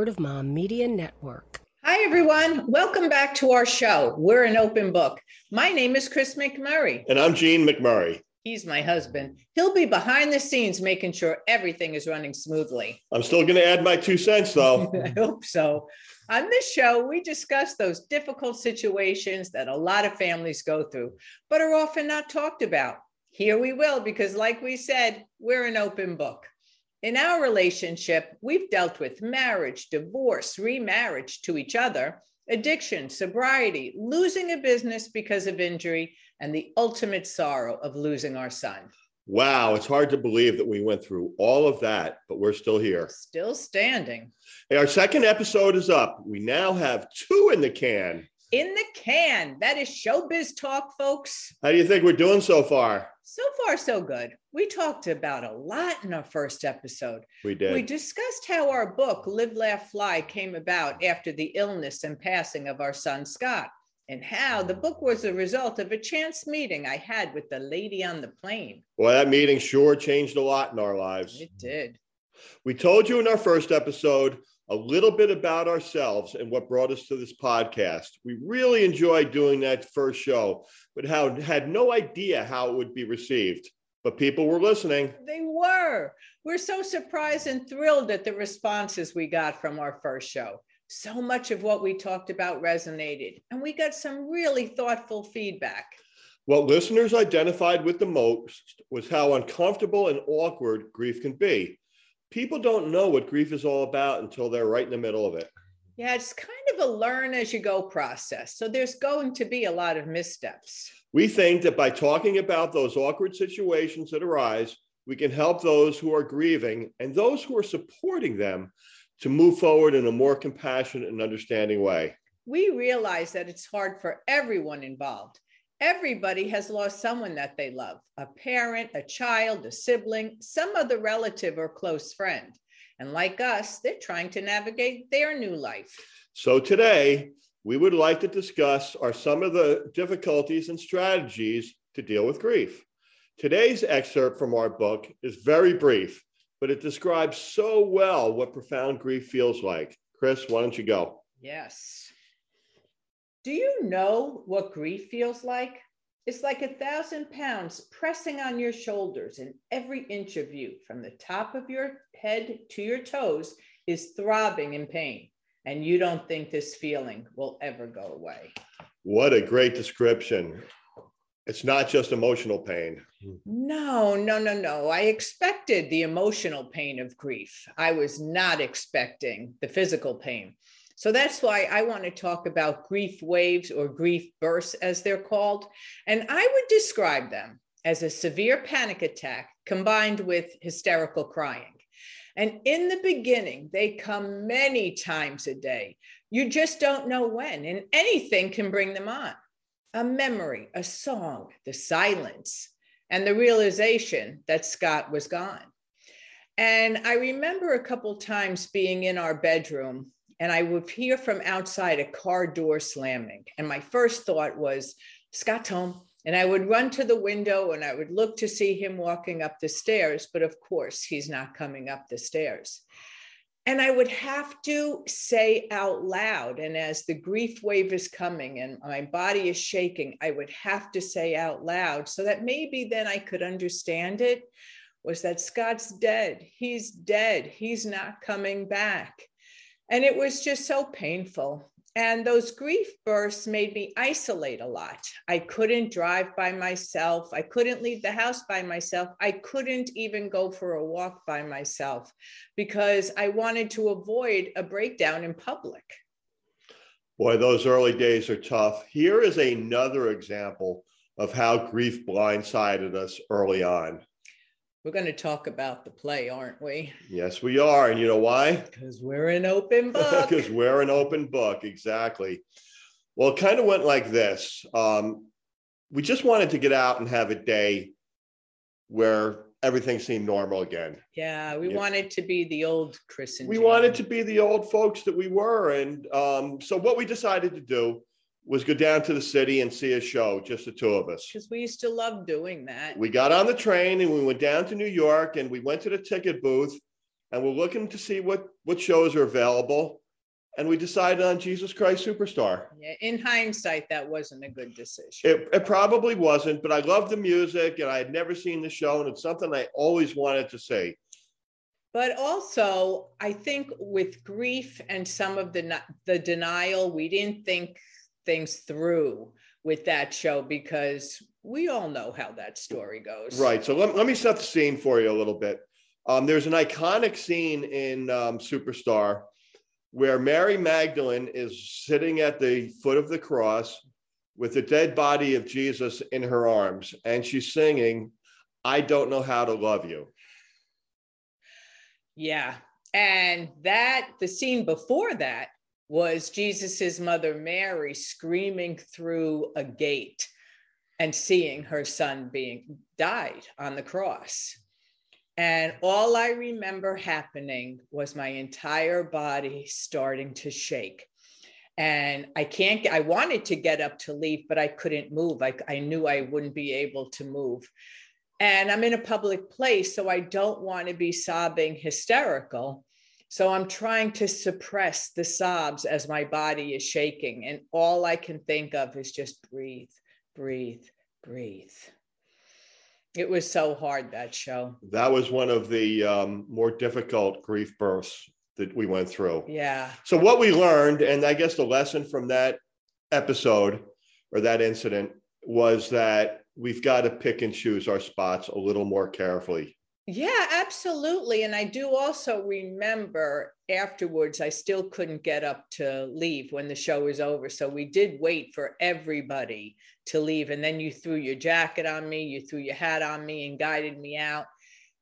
Word of Mom Media Network. Hi, everyone. Welcome back to our show. We're an open book. My name is Chris McMurray. And I'm Gene McMurray. He's my husband. He'll be behind the scenes making sure everything is running smoothly. I'm still going to add my two cents, though. I hope so. On this show, we discuss those difficult situations that a lot of families go through, but are often not talked about. Here we will, because like we said, we're an open book. In our relationship, we've dealt with marriage, divorce, remarriage to each other, addiction, sobriety, losing a business because of injury, and the ultimate sorrow of losing our son. Wow, it's hard to believe that we went through all of that, but we're still here. Still standing. Hey, our second episode is up. We now have two in the can. In the can. That is showbiz talk, folks. How do you think we're doing so far? So far, so good. We talked about a lot in our first episode. We did. We discussed how our book, Live, Laugh, Fly, came about after the illness and passing of our son, Scott and how the book was a result of a chance meeting I had with the lady on the plane. Well, that meeting sure changed a lot in our lives. It did. We told you in our first episode a little bit about ourselves and what brought us to this podcast. We really enjoyed doing that first show, but how had no idea how it would be received. But people were listening. They were. We're so surprised and thrilled at the responses we got from our first show so much of what we talked about resonated, and we got some really thoughtful feedback. What listeners identified with the most was how uncomfortable and awkward grief can be. People don't know what grief is all about until they're right in the middle of it. Yeah, it's kind of a learn as you go process. So there's going to be a lot of missteps. We think that by talking about those awkward situations that arise, we can help those who are grieving and those who are supporting them to move forward in a more compassionate and understanding way. We realize that it's hard for everyone involved. Everybody has lost someone that they love a parent, a child, a sibling, some other relative or close friend. And like us, they're trying to navigate their new life. So today, we would like to discuss are some of the difficulties and strategies to deal with grief. Today's excerpt from our book is very brief, but it describes so well what profound grief feels like. Chris, why don't you go? Yes. Do you know what grief feels like? It's like a thousand pounds pressing on your shoulders, and every inch of you, from the top of your head to your toes, is throbbing in pain. And you don't think this feeling will ever go away. What a great description. It's not just emotional pain. No, no, no, no. I expected the emotional pain of grief. I was not expecting the physical pain. So that's why I want to talk about grief waves or grief bursts, as they're called. And I would describe them as a severe panic attack combined with hysterical crying. And in the beginning, they come many times a day. You just don't know when, and anything can bring them on a memory, a song, the silence, and the realization that Scott was gone. And I remember a couple times being in our bedroom and I would hear from outside a car door slamming. And my first thought was, Scott's home. And I would run to the window and I would look to see him walking up the stairs. But of course, he's not coming up the stairs. And I would have to say out loud, and as the grief wave is coming and my body is shaking, I would have to say out loud so that maybe then I could understand it was that Scott's dead. He's dead. He's not coming back. And it was just so painful. And those grief bursts made me isolate a lot. I couldn't drive by myself. I couldn't leave the house by myself. I couldn't even go for a walk by myself because I wanted to avoid a breakdown in public. Boy, those early days are tough. Here is another example of how grief blindsided us early on. We're going to talk about the play, aren't we? Yes, we are. And you know why? Because we're an open book. Because we're an open book, exactly. Well, it kind of went like this. Um, we just wanted to get out and have a day where everything seemed normal again. Yeah, we yeah. wanted to be the old Chris and We Gene. wanted to be the old folks that we were. And um, so what we decided to do was go down to the city and see a show, just the two of us. Because we used to love doing that. We got on the train and we went down to New York and we went to the ticket booth and we're looking to see what what shows are available. And we decided on Jesus Christ Superstar. Yeah, in hindsight, that wasn't a good decision. It, it probably wasn't, but I love the music and I had never seen the show, and it's something I always wanted to see. But also, I think with grief and some of the the denial, we didn't think things through with that show because we all know how that story goes. Right. So let, let me set the scene for you a little bit. Um, there's an iconic scene in um, Superstar where Mary Magdalene is sitting at the foot of the cross with the dead body of Jesus in her arms, and she's singing, I don't know how to love you. Yeah. And that, the scene before that was Jesus's mother Mary screaming through a gate and seeing her son being died on the cross. And all I remember happening was my entire body starting to shake. And I can't, I wanted to get up to leave, but I couldn't move. I, I knew I wouldn't be able to move. And I'm in a public place, so I don't want to be sobbing hysterical. So I'm trying to suppress the sobs as my body is shaking. And all I can think of is just breathe, breathe, breathe. It was so hard that show. That was one of the um, more difficult grief bursts that we went through. Yeah. So, what we learned, and I guess the lesson from that episode or that incident was that we've got to pick and choose our spots a little more carefully. Yeah, absolutely. And I do also remember afterwards, I still couldn't get up to leave when the show was over. So we did wait for everybody to leave. And then you threw your jacket on me, you threw your hat on me, and guided me out.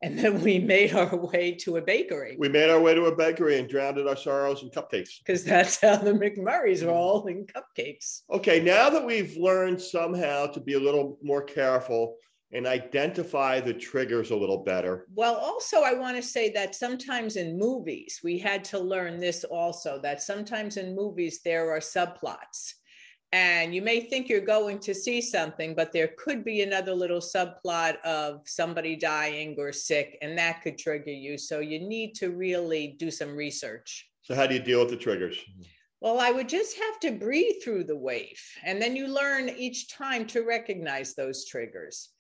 And then we made our way to a bakery. We made our way to a bakery and drowned our sorrows in cupcakes. Because that's how the McMurrays roll in cupcakes. Okay, now that we've learned somehow to be a little more careful and identify the triggers a little better. Well, also, I want to say that sometimes in movies, we had to learn this also that sometimes in movies there are subplots. And you may think you're going to see something, but there could be another little subplot of somebody dying or sick, and that could trigger you. So you need to really do some research. So, how do you deal with the triggers? Well, I would just have to breathe through the wave, and then you learn each time to recognize those triggers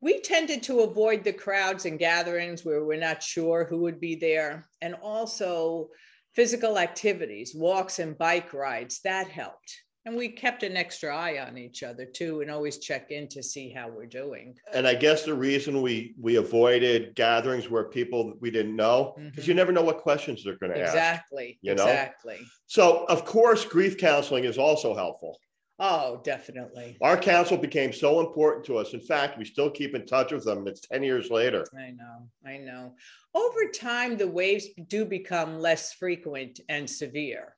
we tended to avoid the crowds and gatherings where we're not sure who would be there. And also physical activities, walks and bike rides, that helped. And we kept an extra eye on each other too, and always check in to see how we're doing. And I guess the reason we we avoided gatherings where people we didn't know, because mm-hmm. you never know what questions they're going to exactly, ask. Exactly. You know? Exactly. So of course, grief counseling is also helpful. Oh, definitely. Our council became so important to us. In fact, we still keep in touch with them. And It's 10 years later. I know. I know. Over time, the waves do become less frequent and severe.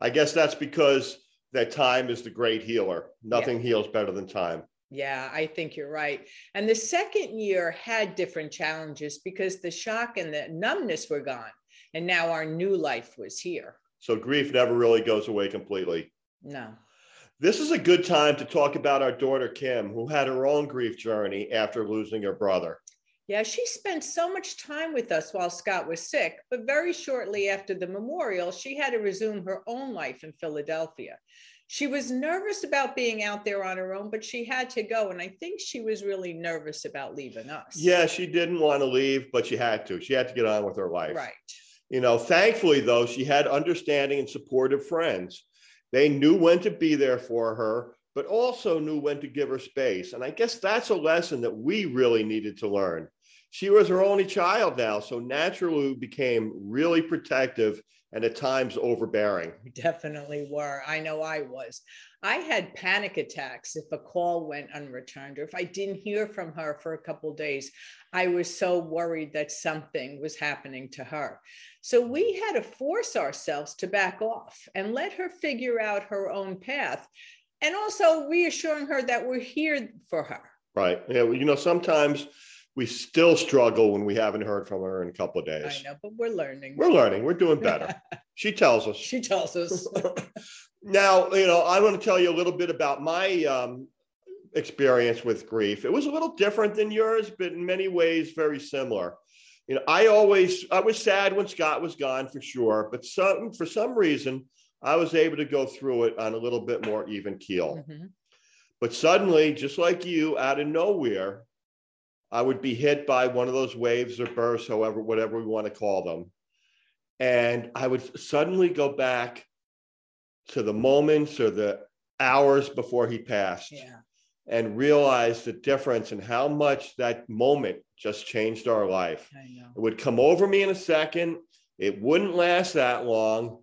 I guess that's because that time is the great healer. Nothing yeah. heals better than time. Yeah, I think you're right. And the second year had different challenges because the shock and the numbness were gone. And now our new life was here. So grief never really goes away completely. No. This is a good time to talk about our daughter, Kim, who had her own grief journey after losing her brother. Yeah, she spent so much time with us while Scott was sick, but very shortly after the memorial, she had to resume her own life in Philadelphia. She was nervous about being out there on her own, but she had to go. And I think she was really nervous about leaving us. Yeah, she didn't want to leave, but she had to. She had to get on with her life. Right. You know, thankfully, though, she had understanding and supportive friends. They knew when to be there for her, but also knew when to give her space. And I guess that's a lesson that we really needed to learn. She was her only child now, so naturally became really protective and at times overbearing. We definitely were. I know I was. I had panic attacks if a call went unreturned or if I didn't hear from her for a couple days. I was so worried that something was happening to her. So we had to force ourselves to back off and let her figure out her own path and also reassuring her that we're here for her. Right. Yeah, you know, sometimes we still struggle when we haven't heard from her in a couple of days. I know, but we're learning. We're learning. We're doing better. she tells us. She tells us. Now, you know, I want to tell you a little bit about my um, experience with grief. It was a little different than yours, but in many ways very similar. You know, I always I was sad when Scott was gone for sure, but some for some reason I was able to go through it on a little bit more even keel. Mm-hmm. But suddenly, just like you, out of nowhere, I would be hit by one of those waves or bursts, however, whatever we want to call them. And I would suddenly go back to the moments or the hours before he passed yeah. and realize the difference and how much that moment just changed our life. It would come over me in a second. It wouldn't last that long,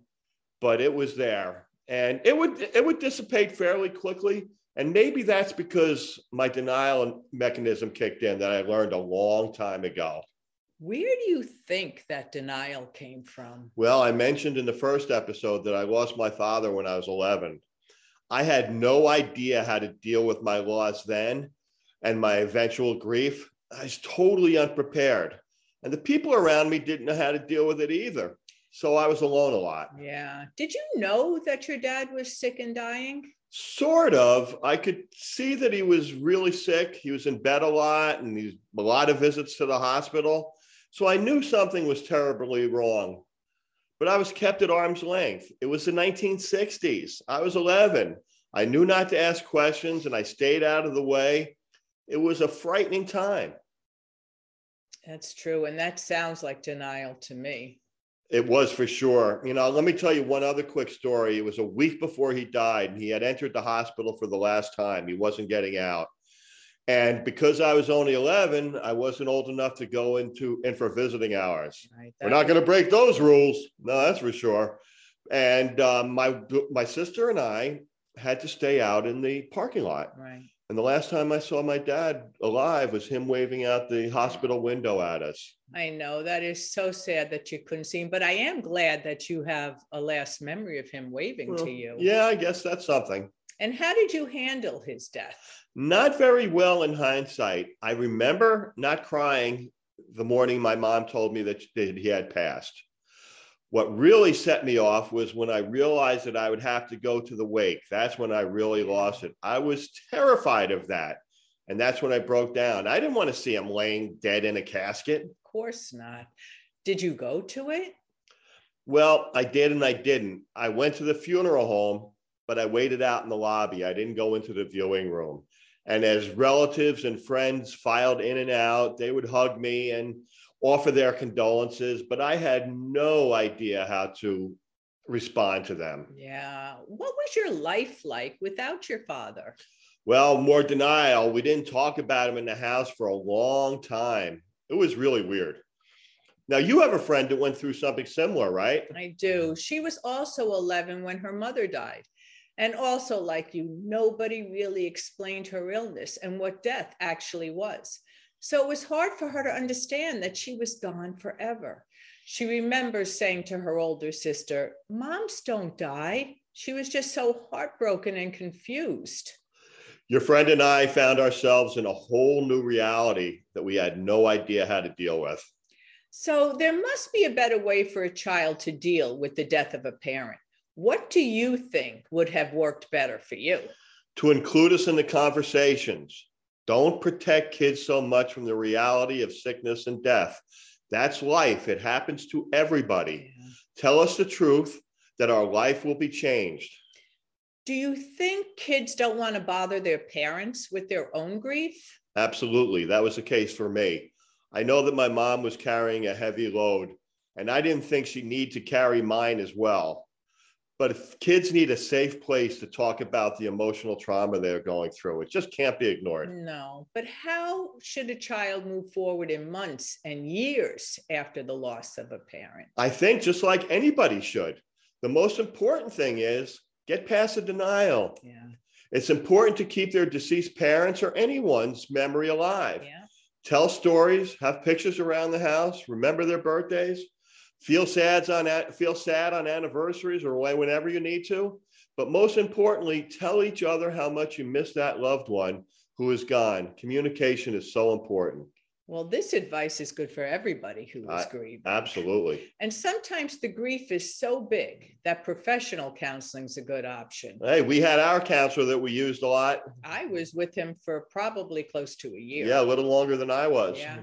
but it was there. And it would it would dissipate fairly quickly and maybe that's because my denial mechanism kicked in that I learned a long time ago. Where do you think that denial came from? Well, I mentioned in the first episode that I lost my father when I was 11. I had no idea how to deal with my loss then and my eventual grief. I was totally unprepared. And the people around me didn't know how to deal with it either. So I was alone a lot. Yeah. Did you know that your dad was sick and dying? Sort of. I could see that he was really sick. He was in bed a lot and he's a lot of visits to the hospital. So I knew something was terribly wrong. But I was kept at arm's length. It was the 1960s. I was 11. I knew not to ask questions and I stayed out of the way. It was a frightening time. That's true. And that sounds like denial to me. It was for sure. You know, let me tell you one other quick story. It was a week before he died, and he had entered the hospital for the last time. He wasn't getting out. And because I was only 11, I wasn't old enough to go into in for visiting hours. Right, We're not going to break those rules. No, that's for sure. And um, my my sister and I had to stay out in the parking lot. Right. And the last time I saw my dad alive was him waving out the hospital window at us. I know that is so sad that you couldn't see him, but I am glad that you have a last memory of him waving well, to you. Yeah, I guess that's something. And how did you handle his death? Not very well in hindsight. I remember not crying the morning my mom told me that he had passed. What really set me off was when I realized that I would have to go to the wake. That's when I really lost it. I was terrified of that. And that's when I broke down. I didn't want to see him laying dead in a casket. Of course not. Did you go to it? Well, I did and I didn't. I went to the funeral home, but I waited out in the lobby. I didn't go into the viewing room. And as relatives and friends filed in and out, they would hug me and offer their condolences, but I had no idea how to respond to them. Yeah. What was your life like without your father? Well, more denial. We didn't talk about him in the house for a long time. It was really weird. Now, you have a friend that went through something similar, right? I do. She was also 11 when her mother died. And also, like you, nobody really explained her illness and what death actually was. So it was hard for her to understand that she was gone forever. She remembers saying to her older sister, Moms don't die. She was just so heartbroken and confused. Your friend and I found ourselves in a whole new reality that we had no idea how to deal with. So there must be a better way for a child to deal with the death of a parent. What do you think would have worked better for you? To include us in the conversations, don't protect kids so much from the reality of sickness and death. That's life. It happens to everybody. Yeah. Tell us the truth that our life will be changed. Do you think kids don't want to bother their parents with their own grief? Absolutely. That was the case for me. I know that my mom was carrying a heavy load, and I didn't think she'd need to carry mine as well. But if kids need a safe place to talk about the emotional trauma they're going through, it just can't be ignored. No, but how should a child move forward in months and years after the loss of a parent? I think just like anybody should. The most important thing is get past the denial. Yeah. It's important to keep their deceased parents or anyone's memory alive. Yeah. Tell stories, have pictures around the house, remember their birthdays feel sad on feel sad on anniversaries or whenever you need to but most importantly tell each other how much you miss that loved one who is gone communication is so important Well, this advice is good for everybody who is I- grieving. Absolutely. And sometimes the grief is so big that professional counseling is a good option. Hey, we had our counselor that we used a lot. I was with him for probably close to a year. Yeah, a little longer than I was. Yeah.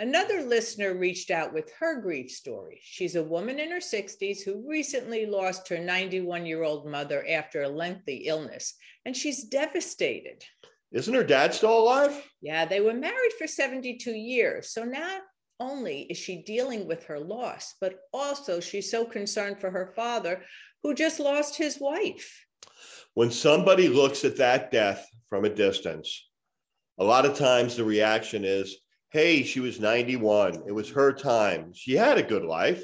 Another listener reached out with her grief story. She's a woman in her 60s who recently lost her 91 year old mother after a lengthy illness, and she's devastated. Isn't her dad still alive? Yeah, they were married for 72 years. So not only is she dealing with her loss, but also she's so concerned for her father who just lost his wife. When somebody looks at that death from a distance, a lot of times the reaction is, hey, she was 91. It was her time. She had a good life.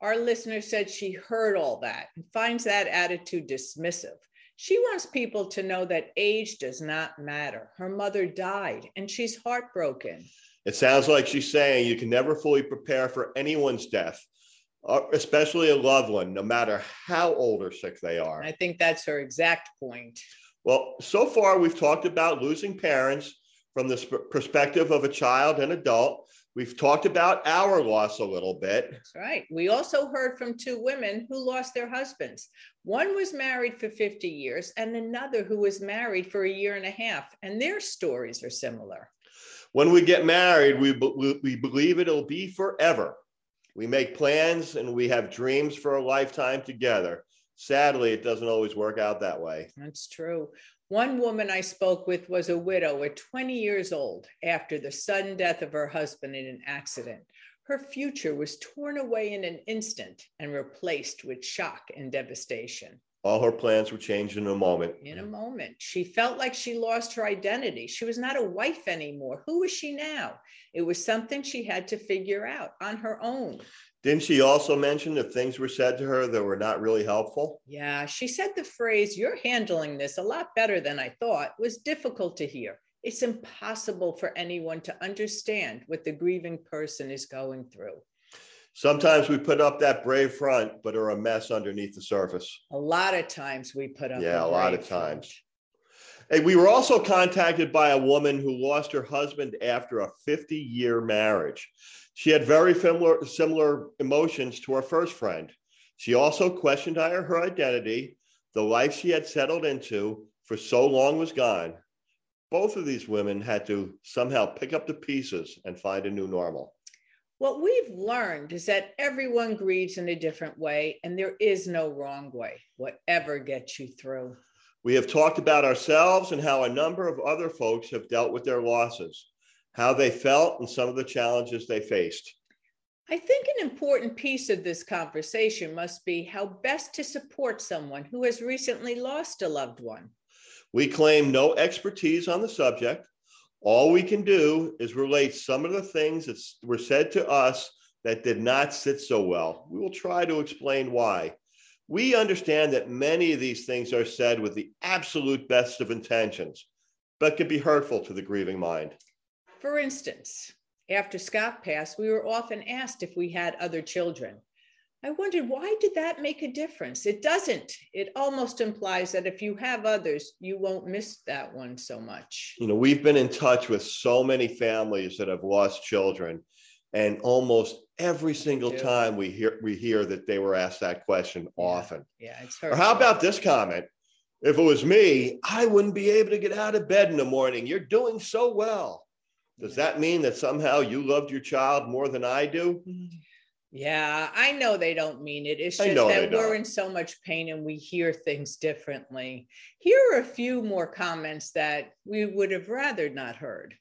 Our listener said she heard all that and finds that attitude dismissive. She wants people to know that age does not matter. Her mother died and she's heartbroken. It sounds like she's saying you can never fully prepare for anyone's death, uh, especially a loved one, no matter how old or sick they are. I think that's her exact point. Well, so far we've talked about losing parents from the perspective of a child and adult. We've talked about our loss a little bit. That's right. We also heard from two women who lost their husbands. One was married for 50 years, and another who was married for a year and a half. And their stories are similar. When we get married, we, be- we believe it'll be forever. We make plans and we have dreams for a lifetime together. Sadly, it doesn't always work out that way. That's true. One woman I spoke with was a widow at 20 years old after the sudden death of her husband in an accident. Her future was torn away in an instant and replaced with shock and devastation. All her plans were changed in a moment. In a moment, she felt like she lost her identity. She was not a wife anymore. Who was she now? It was something she had to figure out on her own. Didn't she also mention that things were said to her that were not really helpful? Yeah, she said the phrase, You're handling this a lot better than I thought, was difficult to hear. It's impossible for anyone to understand what the grieving person is going through. Sometimes we put up that brave front, but are a mess underneath the surface. A lot of times we put up. Yeah, a lot of times. front. Hey, we were also contacted by a woman who lost her husband after a 50 year marriage. She had very similar, similar emotions to our first friend. She also questioned her, her identity. The life she had settled into for so long was gone. Both of these women had to somehow pick up the pieces and find a new normal. What we've learned is that everyone grieves in a different way, and there is no wrong way, whatever gets you through. We have talked about ourselves and how a number of other folks have dealt with their losses, how they felt, and some of the challenges they faced. I think an important piece of this conversation must be how best to support someone who has recently lost a loved one. We claim no expertise on the subject. All we can do is relate some of the things that were said to us that did not sit so well. We will try to explain why. We understand that many of these things are said with the absolute best of intentions, but can be hurtful to the grieving mind. For instance, after Scott passed, we were often asked if we had other children. I wondered why did that make a difference? It doesn't. It almost implies that if you have others, you won't miss that one so much. You know, we've been in touch with so many families that have lost children, and almost every single Yeah. time we hear we hear that they were asked that question Yeah. often. Yeah, it's Or how about this comment? If it was me, I wouldn't be able to get out of bed in the morning. You're doing so well. Does that mean that somehow you loved your child more than I do? Mm, yeah, I know they don't mean it. It's just that we're in so much pain and we hear things differently. Here are a few more comments that we would have rather not heard.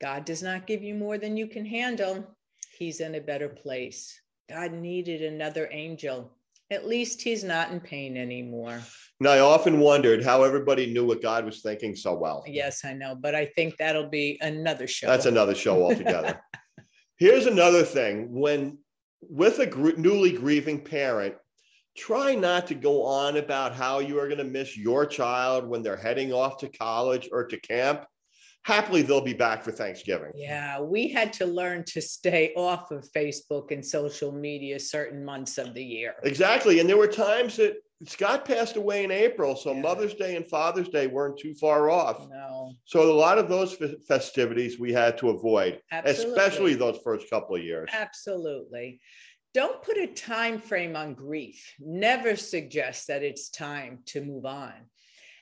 God does not give you more than you can handle. He's in a better place. God needed another angel. At least he's not in pain anymore. And I often wondered how everybody knew what God was thinking so well. Yes, I know, but I think that'll be another show. That's another show altogether. Here's another thing when with a gr- newly grieving parent, try not to go on about how you are going to miss your child when they're heading off to college or to camp. Happily, they'll be back for Thanksgiving. Yeah, we had to learn to stay off of Facebook and social media certain months of the year. Exactly. And there were times that Scott passed away in April, so Yeah. Mother's Day and Father's Day weren't too far off. No, So a lot of those fe- festivities we had to avoid, especially those first couple of years. Absolutely. Don't put a time frame on grief. Never suggest that it's time to move on.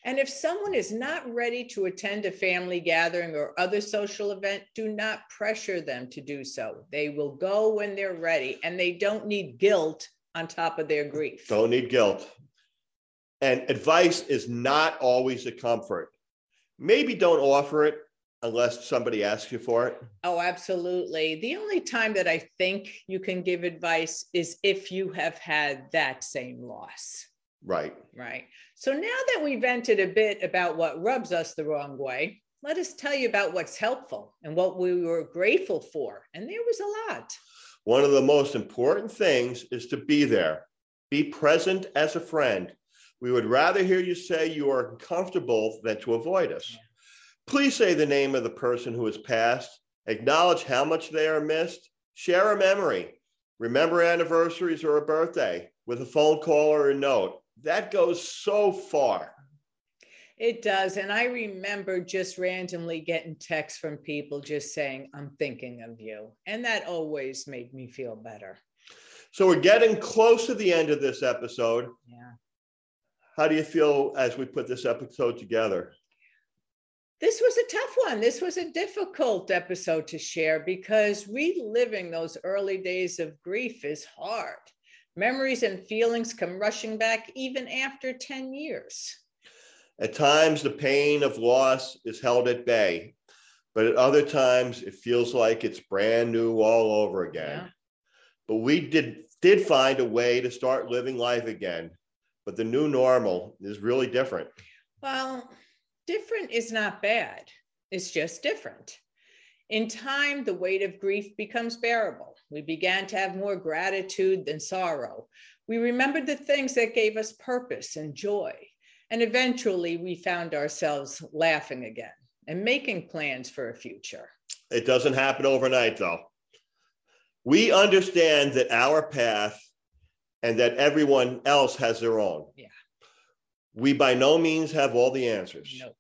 And if someone is not ready to attend a family gathering or other social event, do not pressure them to do so. They will go when they're ready and they don't need guilt on top of their grief. Don't need guilt. And advice is not always a comfort. Maybe don't offer it unless somebody asks you for it. Oh, absolutely. The only time that I think you can give advice is if you have had that same loss. Right. Right. So now that we vented a bit about what rubs us the wrong way, let us tell you about what's helpful and what we were grateful for. And there was a lot. One of the most important things is to be there, be present as a friend. We would rather hear you say you are comfortable than to avoid us. Yeah. Please say the name of the person who has passed, acknowledge how much they are missed, share a memory, remember anniversaries or a birthday with a phone call or a note. That goes so far. It does. And I remember just randomly getting texts from people just saying, I'm thinking of you. And that always made me feel better. So we're getting close to the end of this episode. Yeah. How do you feel as we put this episode together? This was a tough one. This was a difficult episode to share because reliving those early days of grief is hard. Memories and feelings come rushing back even after 10 years. At times, the pain of loss is held at bay, but at other times, it feels like it's brand new all over again. Yeah. But we did did find a way to start living life again. But the new normal is really different. Well, different is not bad, it's just different. In time, the weight of grief becomes bearable. We began to have more gratitude than sorrow. We remembered the things that gave us purpose and joy. And eventually, we found ourselves laughing again and making plans for a future. It doesn't happen overnight, though. We understand that our path and that everyone else has their own. Yeah. We by no means have all the answers. No.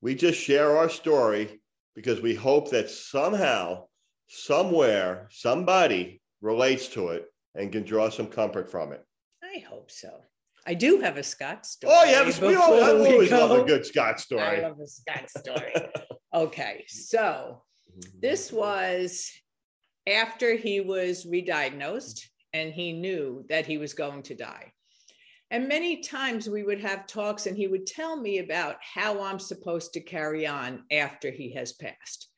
We just share our story because we hope that somehow, somewhere, somebody relates to it and can draw some comfort from it. I hope so. I do have a Scott story. Oh, yeah, we all, I before we always love a good Scott story. I love a Scott story. okay, so this was after he was re-diagnosed and he knew that he was going to die. And many times we would have talks and he would tell me about how I'm supposed to carry on after he has passed.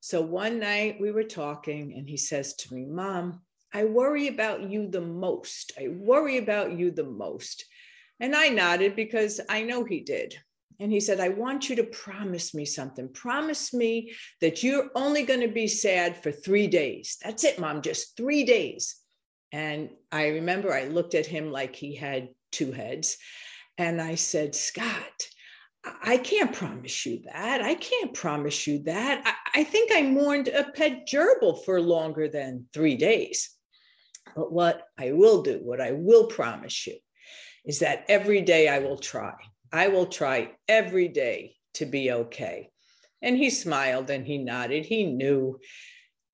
So one night we were talking and he says to me, Mom, I worry about you the most. I worry about you the most. And I nodded because I know he did. And he said, I want you to promise me something. Promise me that you're only going to be sad for three days. That's it, mom, just three days. And I remember I looked at him like he had two heads. And I said, Scott, I can't promise you that. I can't promise you that. I, I think I mourned a pet gerbil for longer than three days. But what I will do, what I will promise you, is that every day I will try. I will try every day to be okay. And he smiled and he nodded. He knew.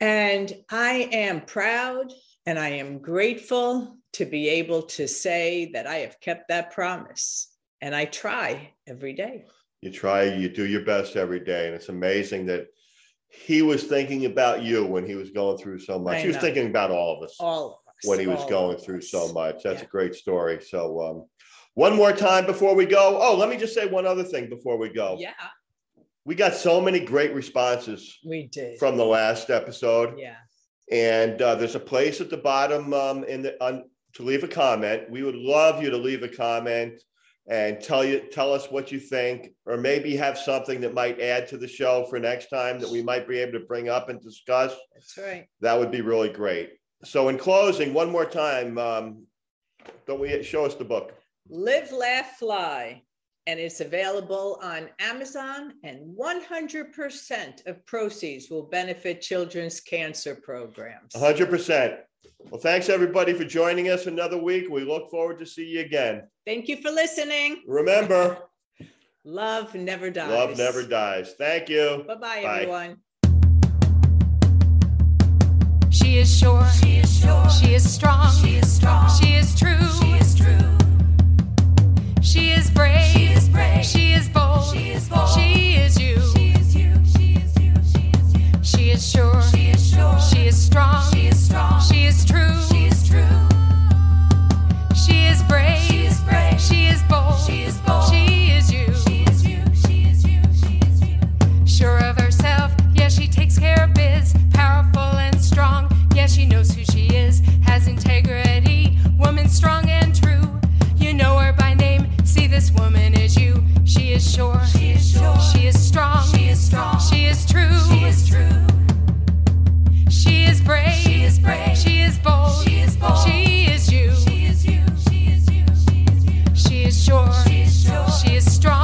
And I am proud and I am grateful to be able to say that I have kept that promise. And I try every day. You try, you do your best every day. And it's amazing that he was thinking about you when he was going through so much. He was thinking about all of us All of us. when he was going through so much. That's Yeah. a great story. So, um, one more time before we go. Oh, let me just say one other thing before we go. Yeah, We got so many great responses we did. from the last episode. yeah. And uh, there's a place at the bottom um, in the on, to leave a comment. We would love you to leave a comment and tell you tell us what you think, or maybe have something that might add to the show for next time that we might be able to bring up and discuss. That's right. That would be really great. So, in closing, one more time, um, don't we show us the book? Live, Laugh, Fly. And it's available on Amazon, and 100% of proceeds will benefit children's cancer programs. 100%. Well, thanks everybody for joining us another week. We look forward to see you again. Thank you for listening. Remember, love never dies. Love never dies. Thank you. Bye-bye, Bye. everyone. She is sure. She is sure. She is strong. strong. She is strong.